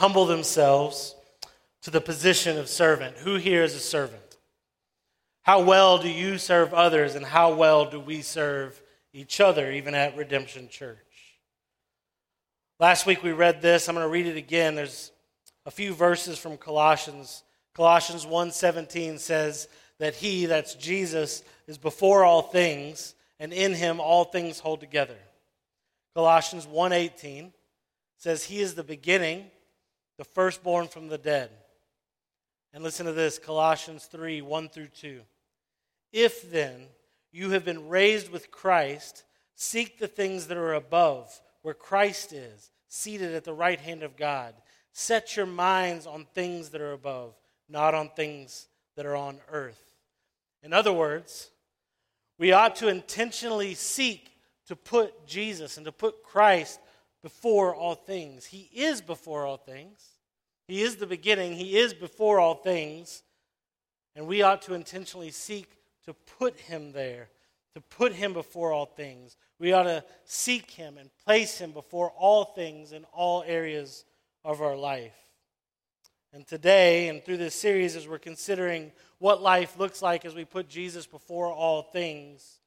humble themselves to the position of servant. Who here is a servant? How well do you serve others, and how well do we serve each other, even at Redemption Church? Last week we read this. I'm going to read it again. There's a few verses from Colossians. Colossians 1:17 says that he, that's Jesus, is before all things, and in him all things hold together. Colossians 1:18 says he is the beginning, the firstborn from the dead. And listen to this, Colossians 3, 1 through 2. If then you have been raised with Christ, seek the things that are above, where Christ is, seated at the right hand of God. Set your minds on things that are above, not on things that are on earth. In other words, we ought to intentionally seek to put Jesus and to put Christ before all things. He is before all things. He is the beginning. He is before all things. And we ought to intentionally seek to put him there, to put him before all things. We ought to seek him and place him before all things in all areas of our life. And today, and through this series, as we're considering what life looks like as we put Jesus before all things,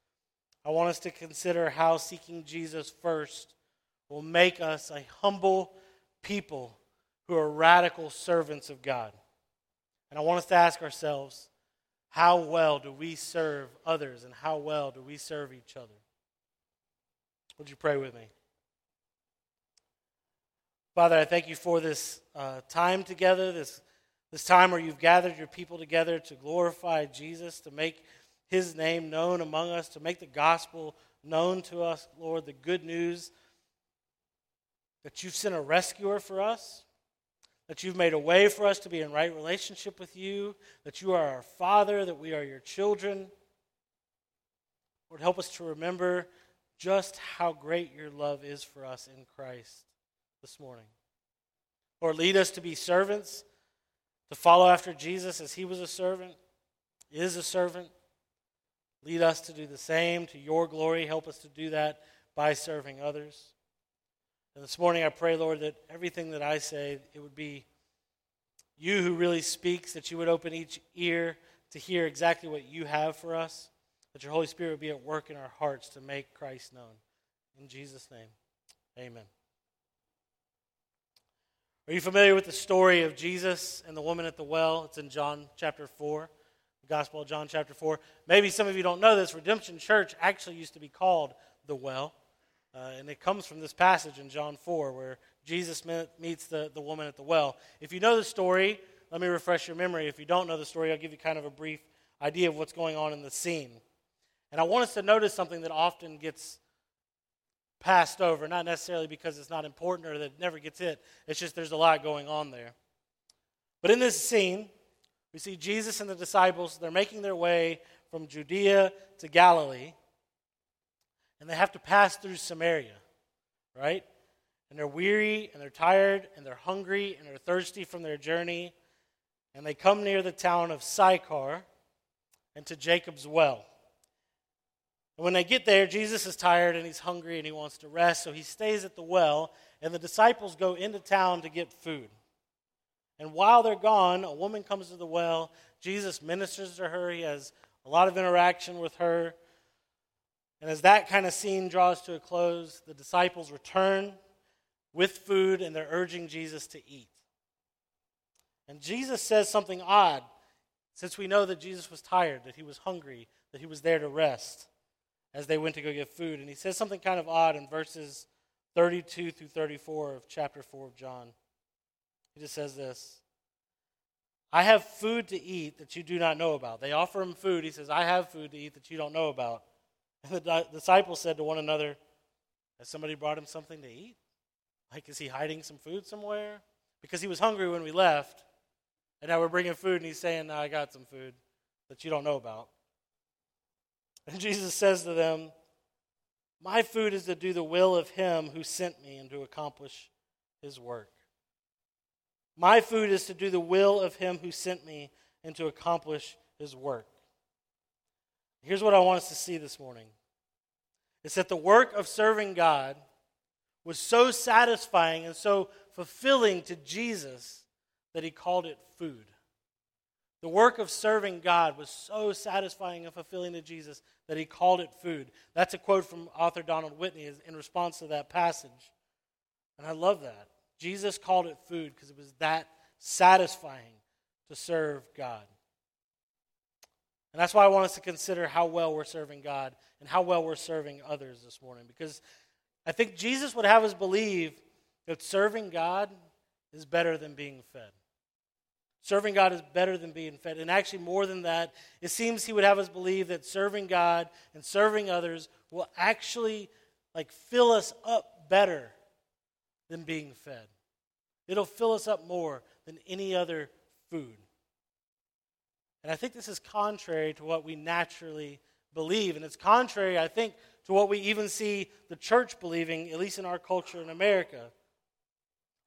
I want us to consider how seeking Jesus first will make us a humble people who are radical servants of God. And I want us to ask ourselves how well do we serve others and how well do we serve each other? Would you pray with me? Father, I thank you for this uh, time together, this, this time where you've gathered your people together to glorify Jesus, to make his name known among us, to make the gospel known to us, Lord, the good news that you've sent a rescuer for us, that you've made a way for us to be in right relationship with you, that you are our Father, that we are your children. Lord, help us to remember just how great your love is for us in Christ this morning. Lord, lead us to be servants, to follow after Jesus as he was a servant, is a servant. Lead us to do the same to your glory. Help us to do that by serving others. And this morning I pray, Lord, that everything that I say, it would be you who really speaks, that you would open each ear to hear exactly what you have for us, that your Holy Spirit would be at work in our hearts to make Christ known. In Jesus' name, amen. Are you familiar with the story of Jesus and the woman at the well? It's in John chapter 4, the Gospel of John chapter 4. Maybe some of you don't know this. Redemption Church actually used to be called the well. Uh, and it comes from this passage in John 4 where Jesus meets the, the woman at the well. If you know the story, let me refresh your memory. If you don't know the story, I'll give you kind of a brief idea of what's going on in the scene. And I want us to notice something that often gets passed over, not necessarily because it's not important or that it never gets hit. It's just there's a lot going on there. But in this scene, we see Jesus and the disciples, they're making their way from Judea to Galilee and they have to pass through Samaria, right? And they're weary and they're tired and they're hungry and they're thirsty from their journey. And they come near the town of Sychar and to Jacob's well. And when they get there, Jesus is tired and he's hungry and he wants to rest, so he stays at the well, and the disciples go into town to get food. And while they're gone, a woman comes to the well. Jesus ministers to her. He has a lot of interaction with her. And as that kind of scene draws to a close, the disciples return with food and they're urging Jesus to eat. And Jesus says something odd, since we know that Jesus was tired, that he was hungry, that he was there to rest as they went to go get food. And he says something kind of odd in verses 32 through 34 of chapter 4 of John. He just says this I have food to eat that you do not know about. They offer him food. He says, I have food to eat that you don't know about. And the disciples said to one another, Has somebody brought him something to eat? Like, is he hiding some food somewhere? Because he was hungry when we left, and now we're bringing food, and he's saying, no, I got some food that you don't know about. And Jesus says to them, My food is to do the will of him who sent me and to accomplish his work. My food is to do the will of him who sent me and to accomplish his work. Here's what I want us to see this morning it's that the work of serving God was so satisfying and so fulfilling to Jesus that he called it food. The work of serving God was so satisfying and fulfilling to Jesus that he called it food. That's a quote from author Donald Whitney in response to that passage. And I love that. Jesus called it food because it was that satisfying to serve God. And that's why I want us to consider how well we're serving God and how well we're serving others this morning. Because I think Jesus would have us believe that serving God is better than being fed. Serving God is better than being fed. And actually, more than that, it seems he would have us believe that serving God and serving others will actually like fill us up better than being fed. It'll fill us up more than any other food. And I think this is contrary to what we naturally believe. And it's contrary, I think, to what we even see the church believing, at least in our culture in America.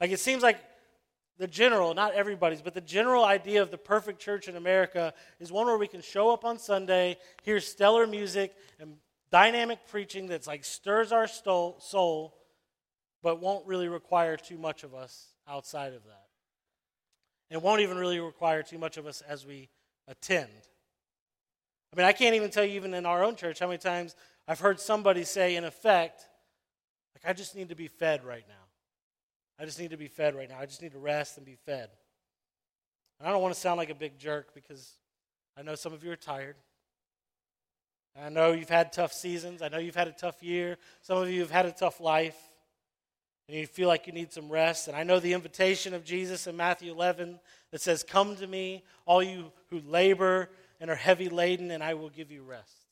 Like it seems like the general, not everybody's, but the general idea of the perfect church in America is one where we can show up on Sunday, hear stellar music and dynamic preaching that's like stirs our soul, but won't really require too much of us outside of that. And won't even really require too much of us as we attend. I mean, I can't even tell you, even in our own church, how many times I've heard somebody say, in effect, like, I just need to be fed right now. I just need to be fed right now. I just need to rest and be fed. And I don't want to sound like a big jerk because I know some of you are tired. I know you've had tough seasons. I know you've had a tough year. Some of you have had a tough life. And you feel like you need some rest. And I know the invitation of Jesus in Matthew 11 that says, Come to me, all you who labor and are heavy laden, and I will give you rest.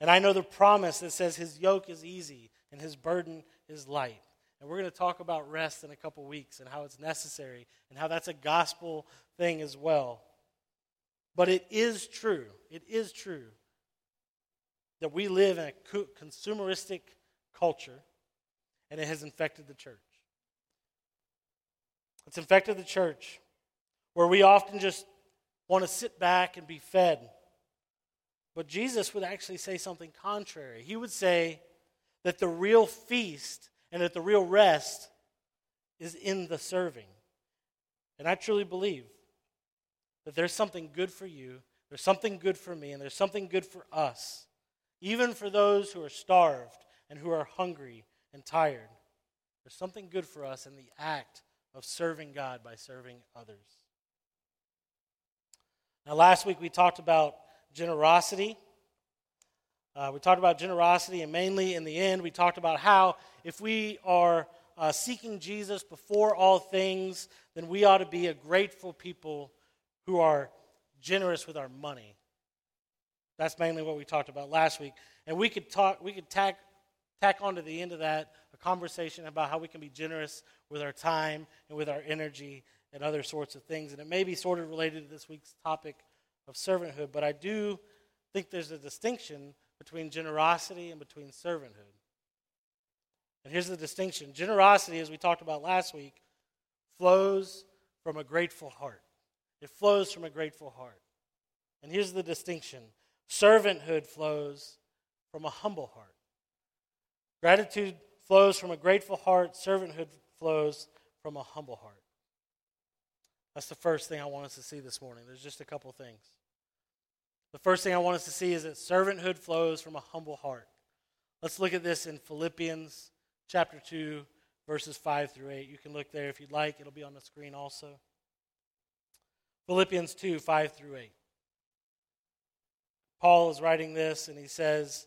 And I know the promise that says, His yoke is easy and His burden is light. And we're going to talk about rest in a couple weeks and how it's necessary and how that's a gospel thing as well. But it is true, it is true that we live in a consumeristic culture and it has infected the church. It's infected the church where we often just want to sit back and be fed. But Jesus would actually say something contrary. He would say that the real feast and that the real rest is in the serving. And I truly believe that there's something good for you, there's something good for me, and there's something good for us, even for those who are starved and who are hungry and tired. There's something good for us in the act of serving God by serving others. Now, last week we talked about generosity. Uh, we talked about generosity, and mainly in the end, we talked about how if we are uh, seeking Jesus before all things, then we ought to be a grateful people who are generous with our money. That's mainly what we talked about last week. And we could talk, we could tack, tack on to the end of that a conversation about how we can be generous with our time and with our energy and other sorts of things. And it may be sort of related to this week's topic of servanthood, but I do think there's a distinction between generosity and between servanthood. And here's the distinction generosity, as we talked about last week, flows from a grateful heart. It flows from a grateful heart. And here's the distinction servanthood flows from a humble heart. Gratitude flows from a grateful heart, servanthood flows from a humble heart. That's the first thing I want us to see this morning. There's just a couple things. The first thing I want us to see is that servanthood flows from a humble heart. Let's look at this in Philippians chapter 2, verses 5 through 8. You can look there if you'd like, it'll be on the screen also. Philippians 2, 5 through 8. Paul is writing this, and he says,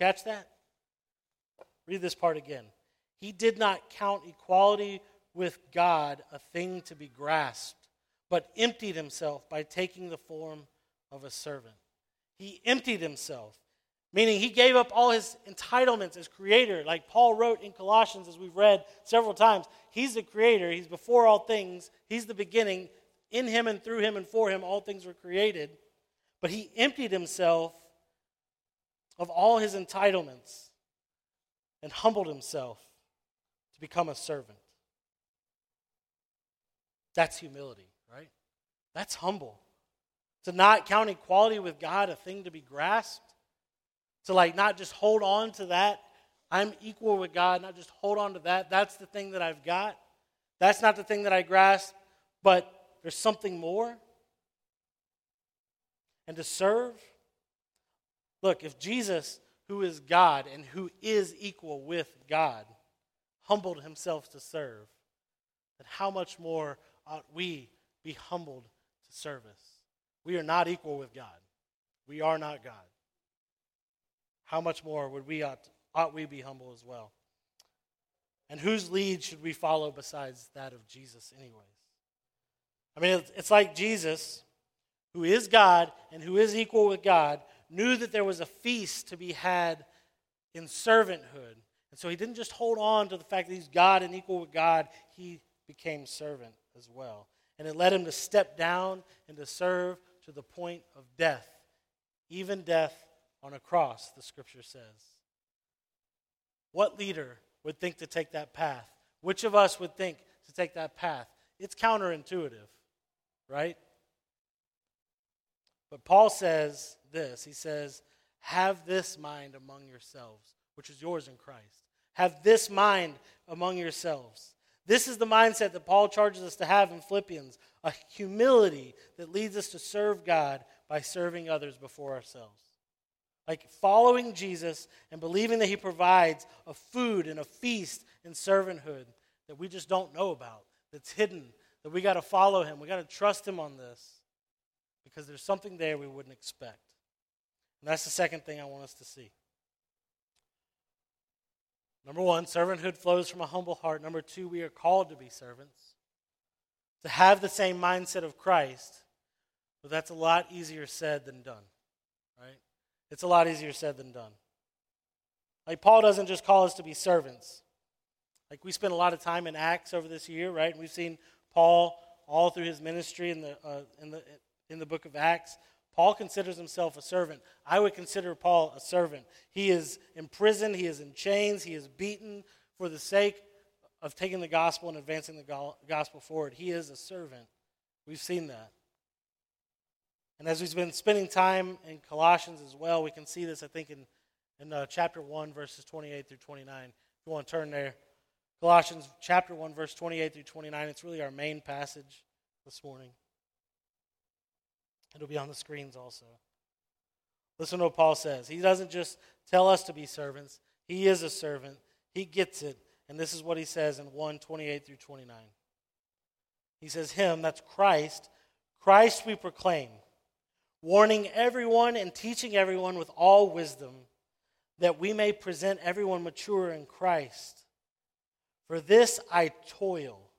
Catch that? Read this part again. He did not count equality with God a thing to be grasped, but emptied himself by taking the form of a servant. He emptied himself. Meaning he gave up all his entitlements as creator. Like Paul wrote in Colossians, as we've read several times, he's the creator. He's before all things. He's the beginning. In him and through him and for him, all things were created. But he emptied himself of all his entitlements and humbled himself to become a servant. That's humility, right? That's humble. To not count equality with God a thing to be grasped. To like not just hold on to that. I'm equal with God, not just hold on to that. That's the thing that I've got. That's not the thing that I grasp, but there's something more. And to serve. Look, if Jesus, who is God and who is equal with God, humbled himself to serve, then how much more ought we be humbled to service? We are not equal with God. We are not God. How much more would we ought, ought we be humble as well? And whose lead should we follow besides that of Jesus, anyways? I mean, it's like Jesus, who is God and who is equal with God, knew that there was a feast to be had in servanthood. And so he didn't just hold on to the fact that he's God and equal with God, he became servant as well. And it led him to step down and to serve to the point of death, even death on a cross, the scripture says. What leader would think to take that path? Which of us would think to take that path? It's counterintuitive, right? But Paul says this He says, Have this mind among yourselves, which is yours in Christ. Have this mind among yourselves. This is the mindset that Paul charges us to have in Philippians a humility that leads us to serve God by serving others before ourselves. Like following Jesus and believing that he provides a food and a feast and servanthood that we just don't know about, that's hidden, that we got to follow him. We got to trust him on this because there's something there we wouldn't expect. And that's the second thing I want us to see. Number one, servanthood flows from a humble heart. Number two, we are called to be servants to have the same mindset of Christ, but that's a lot easier said than done, right? It's a lot easier said than done. Like, Paul doesn't just call us to be servants. Like, we spent a lot of time in Acts over this year, right? And we've seen Paul all through his ministry in the, uh, in, the, in the book of Acts. Paul considers himself a servant. I would consider Paul a servant. He is imprisoned, he is in chains, he is beaten for the sake of taking the gospel and advancing the gospel forward. He is a servant. We've seen that. And as we've been spending time in Colossians as well, we can see this, I think, in, in uh, chapter 1, verses 28 through 29. If you want to turn there, Colossians chapter 1, verse 28 through 29, it's really our main passage this morning. It'll be on the screens also. Listen to what Paul says. He doesn't just tell us to be servants, he is a servant. He gets it. And this is what he says in 1 28 through 29. He says, Him, that's Christ, Christ we proclaim, warning everyone and teaching everyone with all wisdom, that we may present everyone mature in Christ. For this I toil,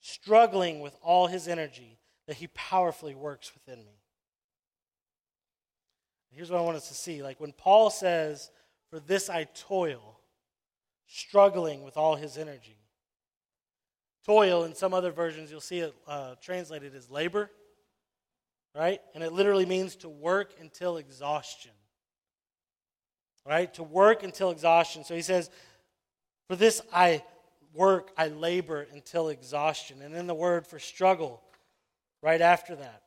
struggling with all his energy that he powerfully works within me. Here's what I want us to see. Like when Paul says, For this I toil, struggling with all his energy. Toil, in some other versions, you'll see it uh, translated as labor, right? And it literally means to work until exhaustion, right? To work until exhaustion. So he says, For this I work, I labor until exhaustion. And then the word for struggle, right after that.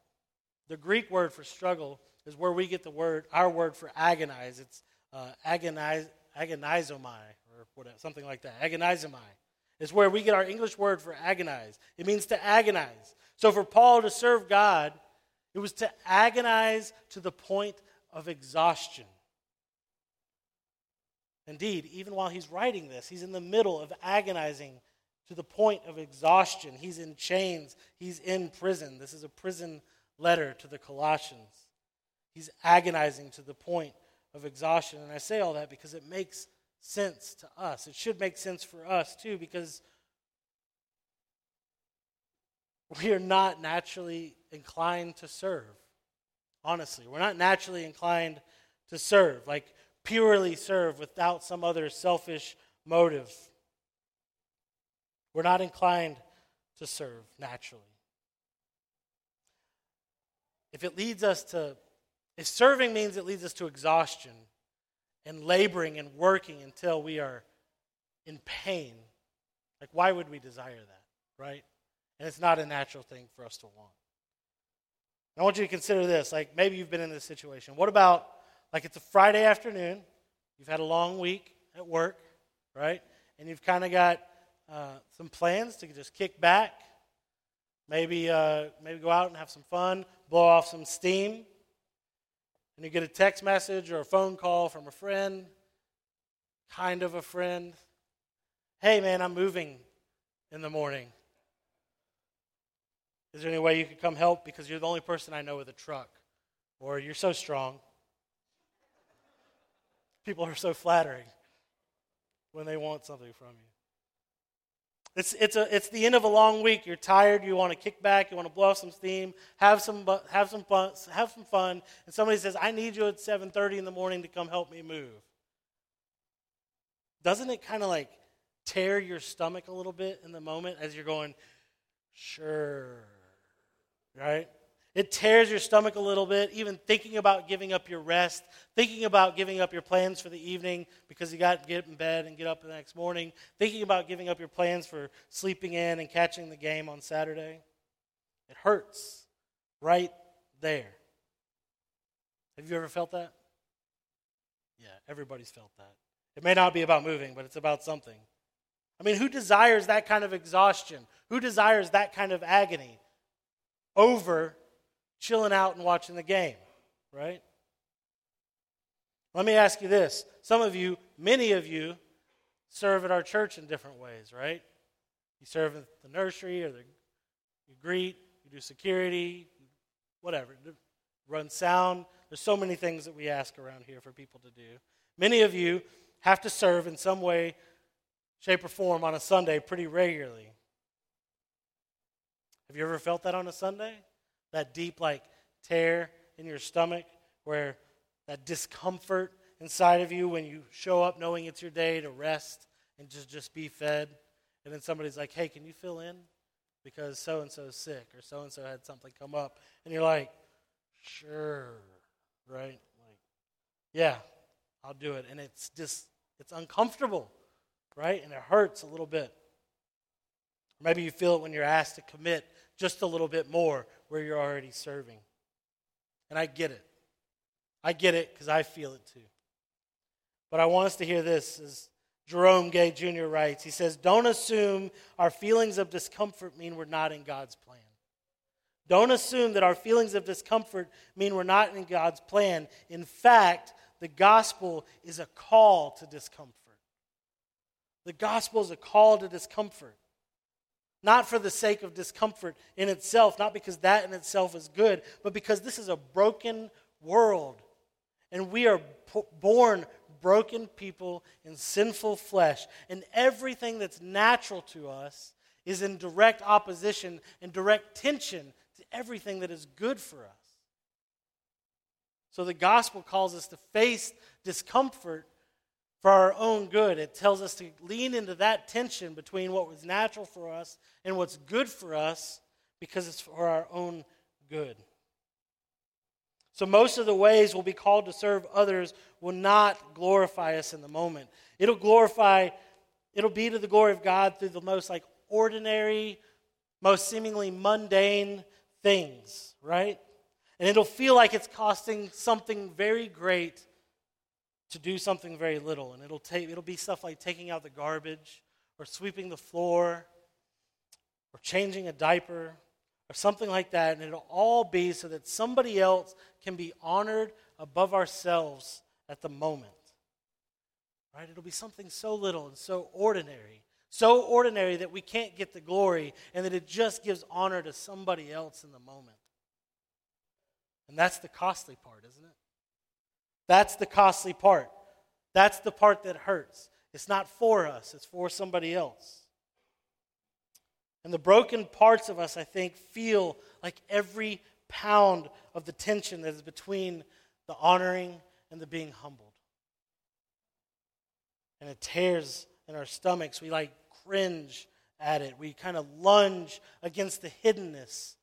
The Greek word for struggle is where we get the word, our word for agonize. It's uh, agonize, agonizomai, or whatever, something like that. Agonizomai is where we get our English word for agonize. It means to agonize. So for Paul to serve God, it was to agonize to the point of exhaustion. Indeed, even while he's writing this, he's in the middle of agonizing to the point of exhaustion. He's in chains, he's in prison. This is a prison letter to the Colossians. He's agonizing to the point of exhaustion. And I say all that because it makes sense to us. It should make sense for us too, because we are not naturally inclined to serve. Honestly, we're not naturally inclined to serve. Like, purely serve without some other selfish motive. We're not inclined to serve naturally. If it leads us to, if serving means it leads us to exhaustion and laboring and working until we are in pain, like why would we desire that, right? And it's not a natural thing for us to want. I want you to consider this. Like maybe you've been in this situation. What about like it's a Friday afternoon, you've had a long week at work, right? And you've kind of got uh, some plans to just kick back, maybe uh, maybe go out and have some fun, blow off some steam. And you get a text message or a phone call from a friend, kind of a friend. Hey, man, I'm moving in the morning. Is there any way you could come help? Because you're the only person I know with a truck. Or you're so strong. People are so flattering when they want something from you. It's, it's, a, it's the end of a long week. You're tired. You want to kick back. You want to blow off some steam. Have some, have some, fun, have some fun. And somebody says, I need you at 7.30 in the morning to come help me move. Doesn't it kind of like tear your stomach a little bit in the moment as you're going, sure, right? It tears your stomach a little bit, even thinking about giving up your rest, thinking about giving up your plans for the evening because you got to get in bed and get up the next morning, thinking about giving up your plans for sleeping in and catching the game on Saturday. It hurts right there. Have you ever felt that? Yeah, everybody's felt that. It may not be about moving, but it's about something. I mean, who desires that kind of exhaustion? Who desires that kind of agony over chilling out and watching the game, right? Let me ask you this. Some of you, many of you, serve at our church in different ways, right? You serve at the nursery or the, you greet, you do security, whatever, run sound. There's so many things that we ask around here for people to do. Many of you have to serve in some way, shape, or form on a Sunday pretty regularly. Have you ever felt that on a Sunday? That deep, like, tear in your stomach where that discomfort inside of you when you show up knowing it's your day to rest and just, just be fed. And then somebody's like, hey, can you fill in? Because so and so is sick or so and so had something come up. And you're like, sure, right? Like, yeah, I'll do it. And it's just, it's uncomfortable, right? And it hurts a little bit. Maybe you feel it when you're asked to commit just a little bit more where you're already serving. And I get it. I get it because I feel it too. But I want us to hear this as Jerome Gay Jr. writes. He says, Don't assume our feelings of discomfort mean we're not in God's plan. Don't assume that our feelings of discomfort mean we're not in God's plan. In fact, the gospel is a call to discomfort. The gospel is a call to discomfort not for the sake of discomfort in itself, not because that in itself is good, but because this is a broken world. And we are born broken people in sinful flesh. And everything that's natural to us is in direct opposition and direct tension to everything that is good for us. So the gospel calls us to face discomfort for our own good. It tells us to lean into that tension between what was natural for us and what's good for us because it's for our own good. So, most of the ways we'll be called to serve others will not glorify us in the moment. It'll glorify, it'll be to the glory of God through the most like ordinary, most seemingly mundane things, right? And it'll feel like it's costing something very great to do something very little. And it'll, take, it'll be stuff like taking out the garbage or sweeping the floor or changing a diaper or something like that. And it'll all be so that somebody else can be honored above ourselves at the moment. Right? It'll be something so little and so ordinary. So ordinary that we can't get the glory and that it just gives honor to somebody else in the moment. And that's the costly part, isn't it? That's the costly part. That's the part that hurts. It's not for us, it's for somebody else. And the broken parts of us, I think, feel like every pound of the tension that is between the honoring and the being humbled. and it tears in our stomachs. We like cringe at it. We kind of lunge against the hiddenness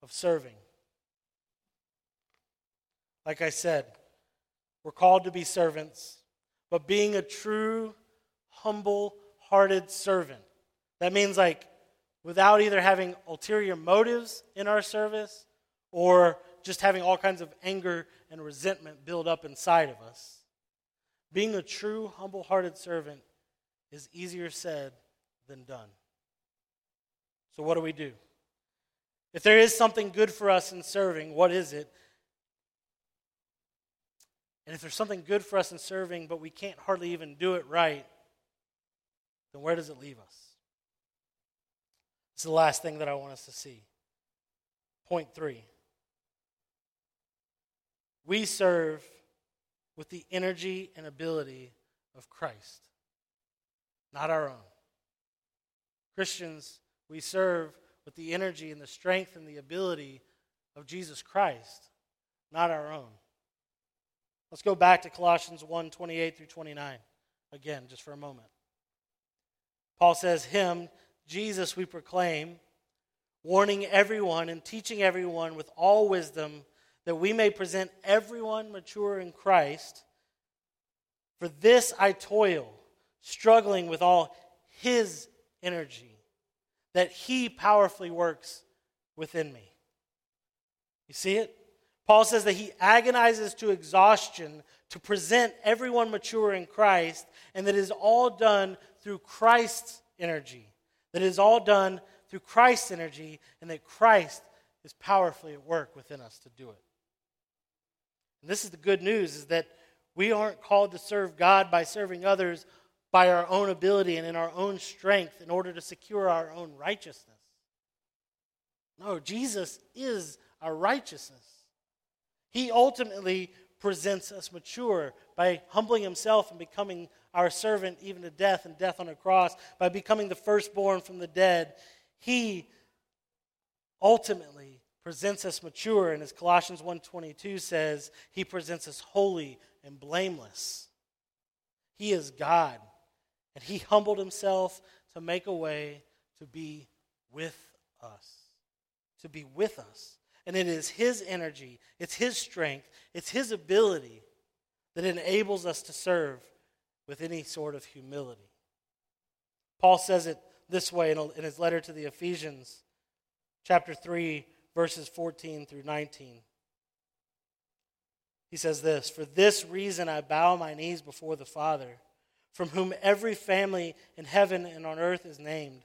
of serving. Like I said, we're called to be servants, but being a true, humble hearted servant, that means like without either having ulterior motives in our service or just having all kinds of anger and resentment build up inside of us. Being a true, humble hearted servant is easier said than done. So, what do we do? If there is something good for us in serving, what is it? And if there's something good for us in serving, but we can't hardly even do it right, then where does it leave us? This is the last thing that I want us to see. Point three. We serve with the energy and ability of Christ, not our own. Christians, we serve with the energy and the strength and the ability of Jesus Christ, not our own. Let's go back to Colossians 1 28 through 29 again, just for a moment. Paul says, Him, Jesus, we proclaim, warning everyone and teaching everyone with all wisdom that we may present everyone mature in Christ. For this I toil, struggling with all His energy, that He powerfully works within me. You see it? Paul says that he agonizes to exhaustion to present everyone mature in Christ, and that is all done through Christ's energy. That is all done through Christ's energy, and that Christ is powerfully at work within us to do it. And this is the good news is that we aren't called to serve God by serving others by our own ability and in our own strength in order to secure our own righteousness. No, Jesus is our righteousness. He ultimately presents us mature by humbling himself and becoming our servant even to death and death on a cross, by becoming the firstborn from the dead. He ultimately presents us mature and as Colossians 1:22 says, he presents us holy and blameless. He is God, and he humbled himself to make a way to be with us. To be with us. And it is his energy, it's his strength, it's his ability that enables us to serve with any sort of humility. Paul says it this way in his letter to the Ephesians, chapter 3, verses 14 through 19. He says this For this reason I bow my knees before the Father, from whom every family in heaven and on earth is named,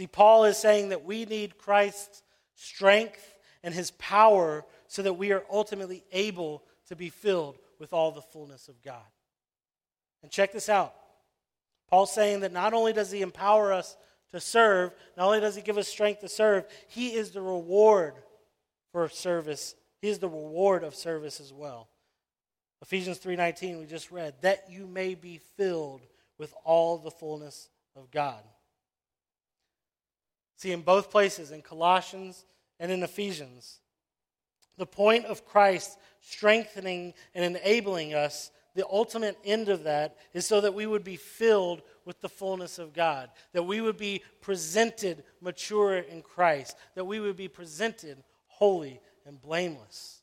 See, Paul is saying that we need Christ's strength and his power so that we are ultimately able to be filled with all the fullness of God. And check this out. Paul's saying that not only does he empower us to serve. Not only does he give us strength to serve, he is the reward for service. He is the reward of service as well. Ephesians 3:19 we just read, that you may be filled with all the fullness of God. See in both places in Colossians and in Ephesians, the point of Christ strengthening and enabling us the ultimate end of that is so that we would be filled with the fullness of God, that we would be presented mature in Christ, that we would be presented holy and blameless.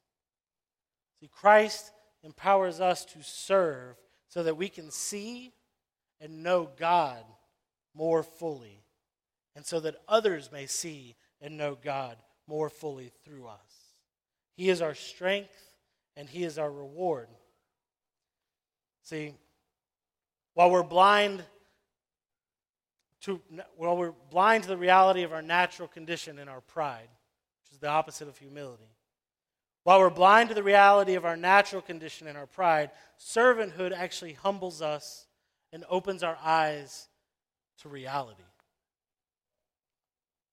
See, Christ empowers us to serve so that we can see and know God more fully, and so that others may see and know God more fully through us. He is our strength and He is our reward. See, while we're blind to while we're blind to the reality of our natural condition and our pride, which is the opposite of humility, While we're blind to the reality of our natural condition and our pride, servanthood actually humbles us and opens our eyes to reality.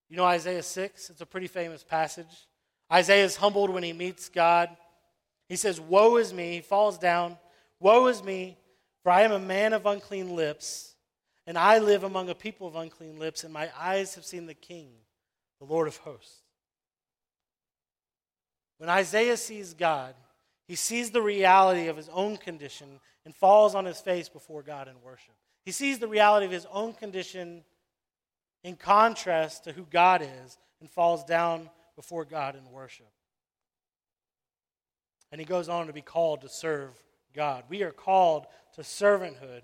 You know Isaiah 6? It's a pretty famous passage. Isaiah is humbled when he meets God. He says, Woe is me. He falls down. Woe is me, for I am a man of unclean lips, and I live among a people of unclean lips, and my eyes have seen the King, the Lord of hosts. When Isaiah sees God, he sees the reality of his own condition and falls on his face before God in worship. He sees the reality of his own condition in contrast to who God is and falls down before God in worship. And he goes on to be called to serve God. We are called to servanthood,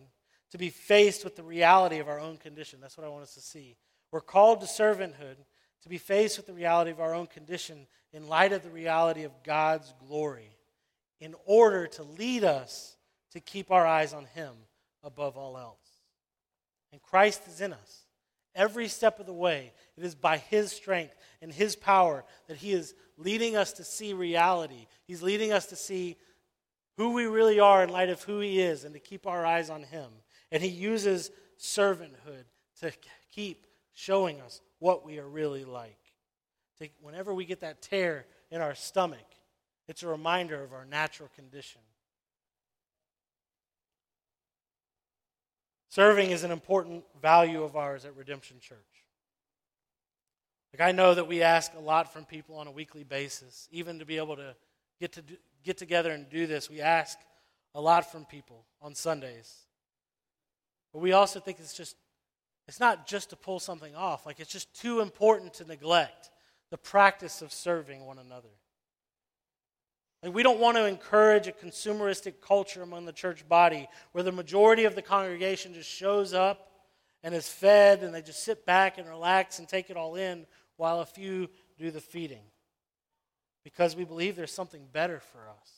to be faced with the reality of our own condition. That's what I want us to see. We're called to servanthood, to be faced with the reality of our own condition in light of the reality of God's glory, in order to lead us to keep our eyes on Him above all else. And Christ is in us. Every step of the way, it is by His strength and His power that He is leading us to see reality. He's leading us to see who we really are in light of who He is and to keep our eyes on Him. And He uses servanthood to keep showing us what we are really like. Whenever we get that tear in our stomach, it's a reminder of our natural condition. Serving is an important value of ours at Redemption Church. Like I know that we ask a lot from people on a weekly basis, even to be able to get to do, get together and do this. We ask a lot from people on Sundays. But we also think it's just it's not just to pull something off. Like it's just too important to neglect the practice of serving one another. Like we don't want to encourage a consumeristic culture among the church body where the majority of the congregation just shows up and is fed and they just sit back and relax and take it all in while a few do the feeding. Because we believe there's something better for us.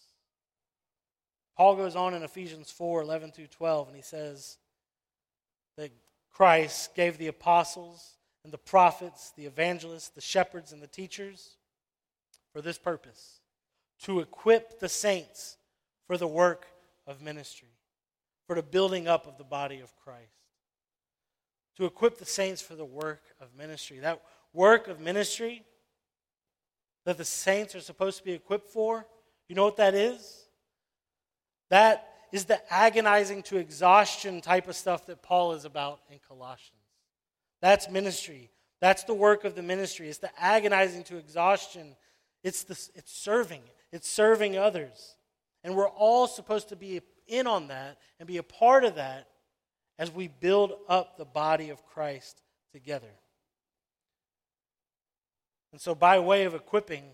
Paul goes on in Ephesians 4 11 through 12, and he says that Christ gave the apostles and the prophets, the evangelists, the shepherds, and the teachers for this purpose to equip the saints for the work of ministry, for the building up of the body of Christ. To equip the saints for the work of ministry. That work of ministry that the saints are supposed to be equipped for, you know what that is? That is the agonizing to exhaustion type of stuff that Paul is about in Colossians. That's ministry. That's the work of the ministry. It's the agonizing to exhaustion. It's, the, it's serving it's serving others. And we're all supposed to be in on that and be a part of that as we build up the body of Christ together. And so, by way of equipping,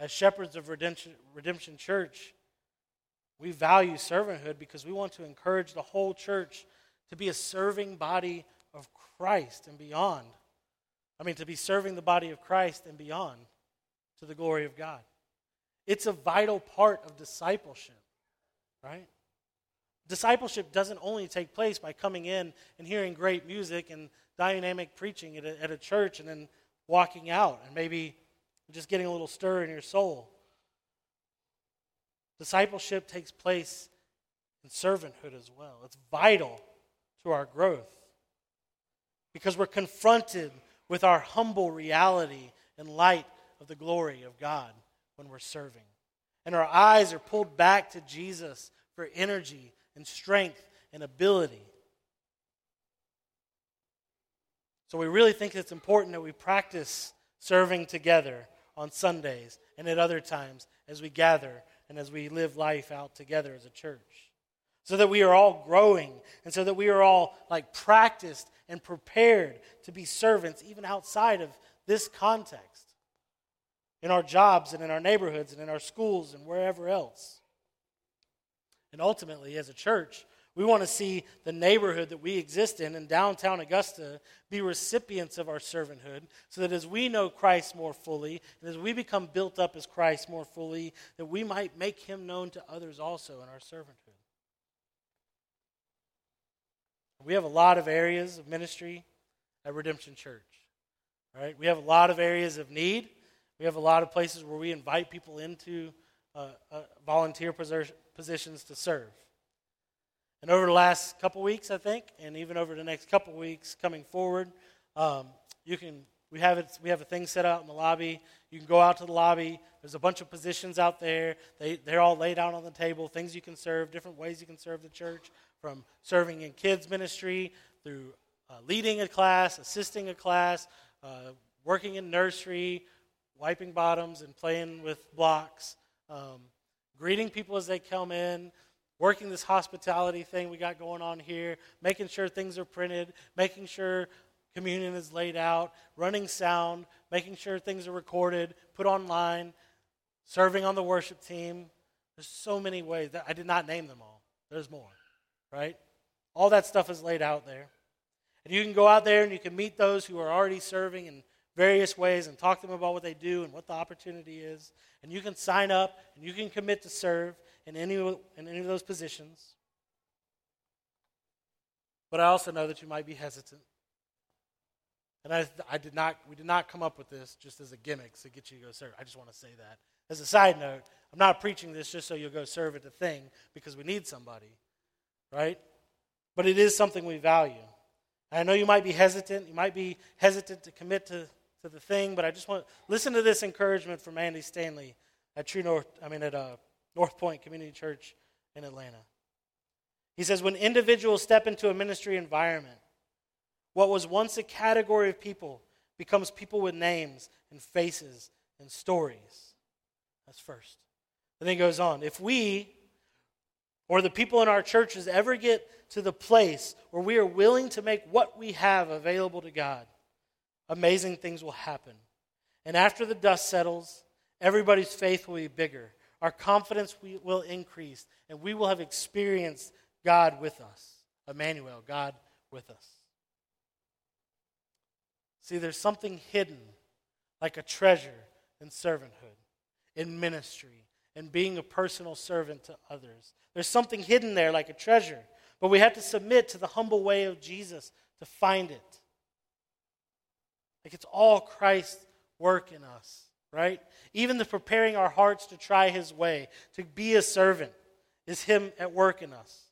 as shepherds of Redemption, Redemption Church, we value servanthood because we want to encourage the whole church to be a serving body of Christ and beyond. I mean, to be serving the body of Christ and beyond to the glory of God. It's a vital part of discipleship, right? Discipleship doesn't only take place by coming in and hearing great music and dynamic preaching at a, at a church and then walking out and maybe just getting a little stir in your soul. Discipleship takes place in servanthood as well. It's vital to our growth because we're confronted with our humble reality in light of the glory of God when we're serving. And our eyes are pulled back to Jesus for energy and strength and ability. So we really think it's important that we practice serving together on Sundays and at other times as we gather and as we live life out together as a church. So that we are all growing and so that we are all like practiced and prepared to be servants even outside of this context in our jobs and in our neighborhoods and in our schools and wherever else. And ultimately, as a church, we want to see the neighborhood that we exist in in downtown Augusta be recipients of our servanthood so that as we know Christ more fully and as we become built up as Christ more fully, that we might make him known to others also in our servanthood. We have a lot of areas of ministry at Redemption Church. Right? We have a lot of areas of need. We have a lot of places where we invite people into uh, uh, volunteer positions to serve. And over the last couple weeks, I think, and even over the next couple weeks coming forward, um, you can we have it. We have a thing set out in the lobby. You can go out to the lobby. There's a bunch of positions out there. They they're all laid out on the table. Things you can serve, different ways you can serve the church, from serving in kids ministry through uh, leading a class, assisting a class, uh, working in nursery, wiping bottoms and playing with blocks, um, greeting people as they come in, working this hospitality thing we got going on here, making sure things are printed, making sure communion is laid out, running sound, making sure things are recorded, put online, serving on the worship team. There's so many ways. That I did not name them all. There's more, right? All that stuff is laid out there. And you can go out there and you can meet those who are already serving in various ways and talk to them about what they do and what the opportunity is. And you can sign up and you can commit to serve in any, in any of those positions. But I also know that you might be hesitant. And I, I did not, we did not come up with this just as a gimmick to get you to go serve. I just want to say that. As a side note, I'm not preaching this just so you'll go serve at the thing because we need somebody, right? But it is something we value. I know you might be hesitant. You might be hesitant to commit to, to the thing, but I just want to listen to this encouragement from Andy Stanley at True North. I mean at uh, North Point Community Church in Atlanta. He says, when individuals step into a ministry environment, what was once a category of people becomes people with names and faces and stories. That's first. And Then he goes on. If we or the people in our churches ever get to the place where we are willing to make what we have available to God, amazing things will happen. And after the dust settles, everybody's faith will be bigger our confidence will increase, and we will have experienced God with us. Emmanuel, God with us. See, there's something hidden, like a treasure in servanthood, in ministry, in being a personal servant to others. There's something hidden there, like a treasure, but we have to submit to the humble way of Jesus to find it. Like it's all Christ's work in us right? Even the preparing our hearts to try his way, to be a servant, is him at work in us.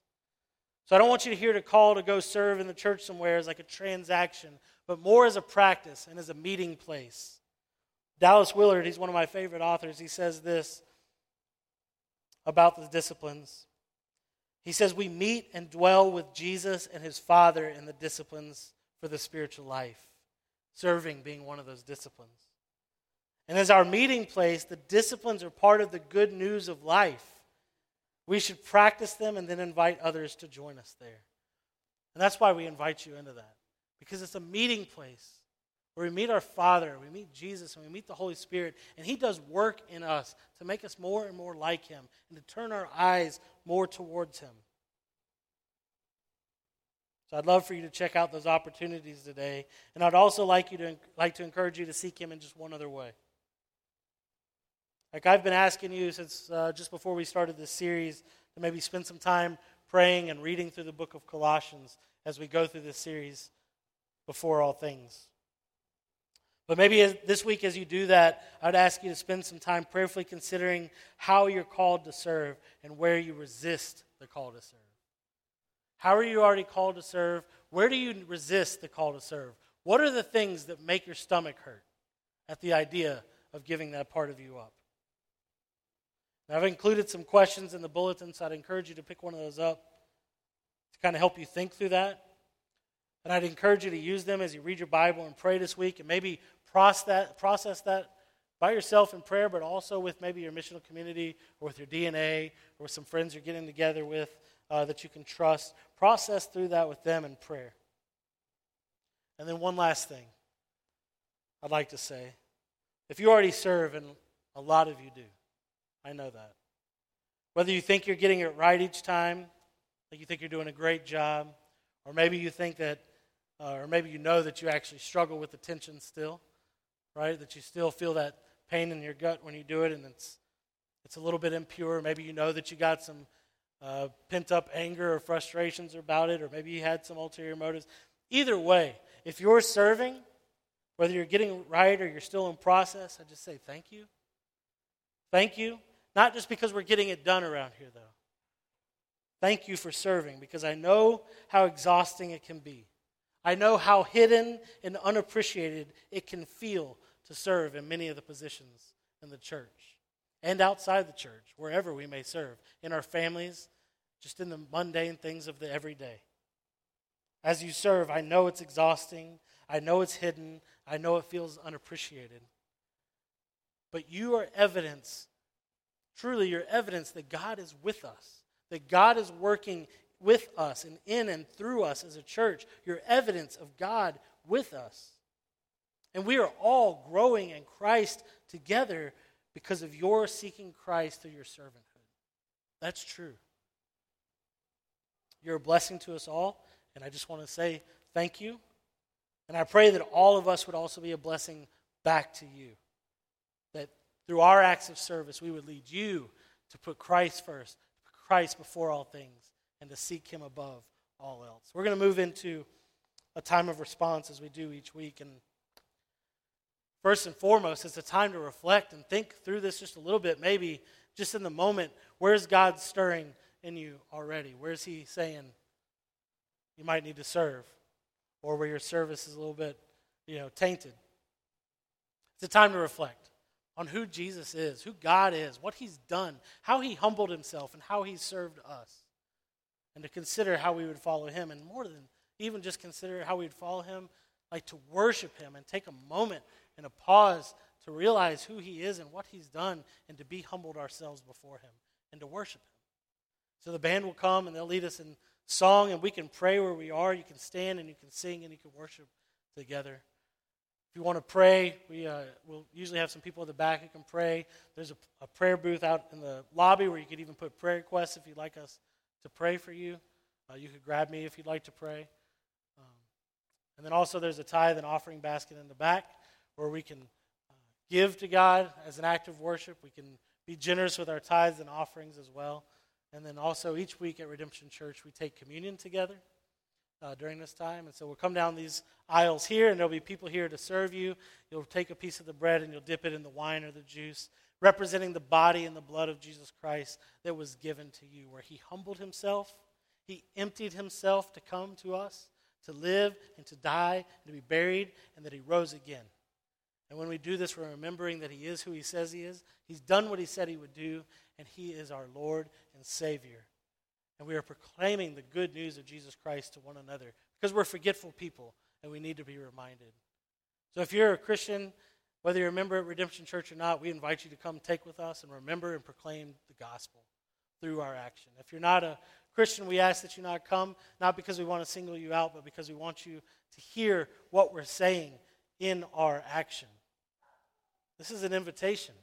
So I don't want you to hear the call to go serve in the church somewhere as like a transaction, but more as a practice and as a meeting place. Dallas Willard, he's one of my favorite authors, he says this about the disciplines. He says, We meet and dwell with Jesus and his Father in the disciplines for the spiritual life, serving being one of those disciplines. And as our meeting place, the disciplines are part of the good news of life. We should practice them and then invite others to join us there. And that's why we invite you into that, because it's a meeting place where we meet our Father, we meet Jesus, and we meet the Holy Spirit, and He does work in us to make us more and more like Him and to turn our eyes more towards Him. So I'd love for you to check out those opportunities today, and I'd also like you to like to encourage you to seek Him in just one other way. Like I've been asking you since uh, just before we started this series to maybe spend some time praying and reading through the book of Colossians as we go through this series before all things. But maybe this week, as you do that, I'd ask you to spend some time prayerfully considering how you're called to serve and where you resist the call to serve. How are you already called to serve? Where do you resist the call to serve? What are the things that make your stomach hurt at the idea of giving that part of you up? Now, I've included some questions in the bulletin, so I'd encourage you to pick one of those up to kind of help you think through that. And I'd encourage you to use them as you read your Bible and pray this week, and maybe process that, process that by yourself in prayer, but also with maybe your missional community or with your DNA or with some friends you're getting together with uh, that you can trust. Process through that with them in prayer. And then, one last thing I'd like to say. If you already serve, and a lot of you do, I know that. Whether you think you're getting it right each time, like you think you're doing a great job, or maybe you think that, uh, or maybe you know that you actually struggle with the tension still, right? That you still feel that pain in your gut when you do it, and it's it's a little bit impure. Maybe you know that you got some uh, pent up anger or frustrations about it, or maybe you had some ulterior motives. Either way, if you're serving, Whether you're getting right or you're still in process, I just say thank you. Thank you. Not just because we're getting it done around here, though. Thank you for serving because I know how exhausting it can be. I know how hidden and unappreciated it can feel to serve in many of the positions in the church and outside the church, wherever we may serve, in our families, just in the mundane things of the everyday. As you serve, I know it's exhausting. I know it's hidden. I know it feels unappreciated. But you are evidence, truly, you're evidence that God is with us, that God is working with us and in and through us as a church. You're evidence of God with us. And we are all growing in Christ together because of your seeking Christ through your servanthood. That's true. You're a blessing to us all, and I just want to say thank you. And I pray that all of us would also be a blessing back to you. That through our acts of service, we would lead you to put Christ first, Christ before all things, and to seek Him above all else. We're going to move into a time of response as we do each week. And first and foremost, it's a time to reflect and think through this just a little bit. Maybe just in the moment, where's God stirring in you already? Where's He saying you might need to serve? Or where your service is a little bit, you know, tainted. It's a time to reflect on who Jesus is, who God is, what He's done, how He humbled Himself, and how He served us and to consider how we would follow him, and more than even just consider how we'd follow him, like to worship him and take a moment and a pause to realize who he is and what he's done, and to be humbled ourselves before him and to worship him. So the band will come and they'll lead us in song, and we can pray where we are. You can stand and you can sing and you can worship together. If you want to pray, we uh, will usually have some people at the back who can pray. There's a, a prayer booth out in the lobby where you could even put prayer requests if you'd like us to pray for you. Uh, you could grab me if you'd like to pray. Um, and then also, there's a tithe and offering basket in the back where we can uh, give to God as an act of worship. We can be generous with our tithes and offerings as well. And then also, each week at Redemption Church, we take communion together uh, during this time. And so we'll come down these aisles here, and there'll be people here to serve you. You'll take a piece of the bread and you'll dip it in the wine or the juice representing the body and the blood of Jesus Christ that was given to you, where he humbled himself, he emptied himself to come to us, to live and to die and to be buried, and that he rose again. And when we do this, we're remembering that he is who he says he is. He's done what he said he would do, and he is our Lord and Savior. And we are proclaiming the good news of Jesus Christ to one another because we're forgetful people and we need to be reminded. So if you're a Christian, whether you're a member at Redemption Church or not, we invite you to come take with us and remember and proclaim the gospel through our action. If you're not a Christian, we ask that you not come, not because we want to single you out, but because we want you to hear what we're saying in our action. This is an invitation.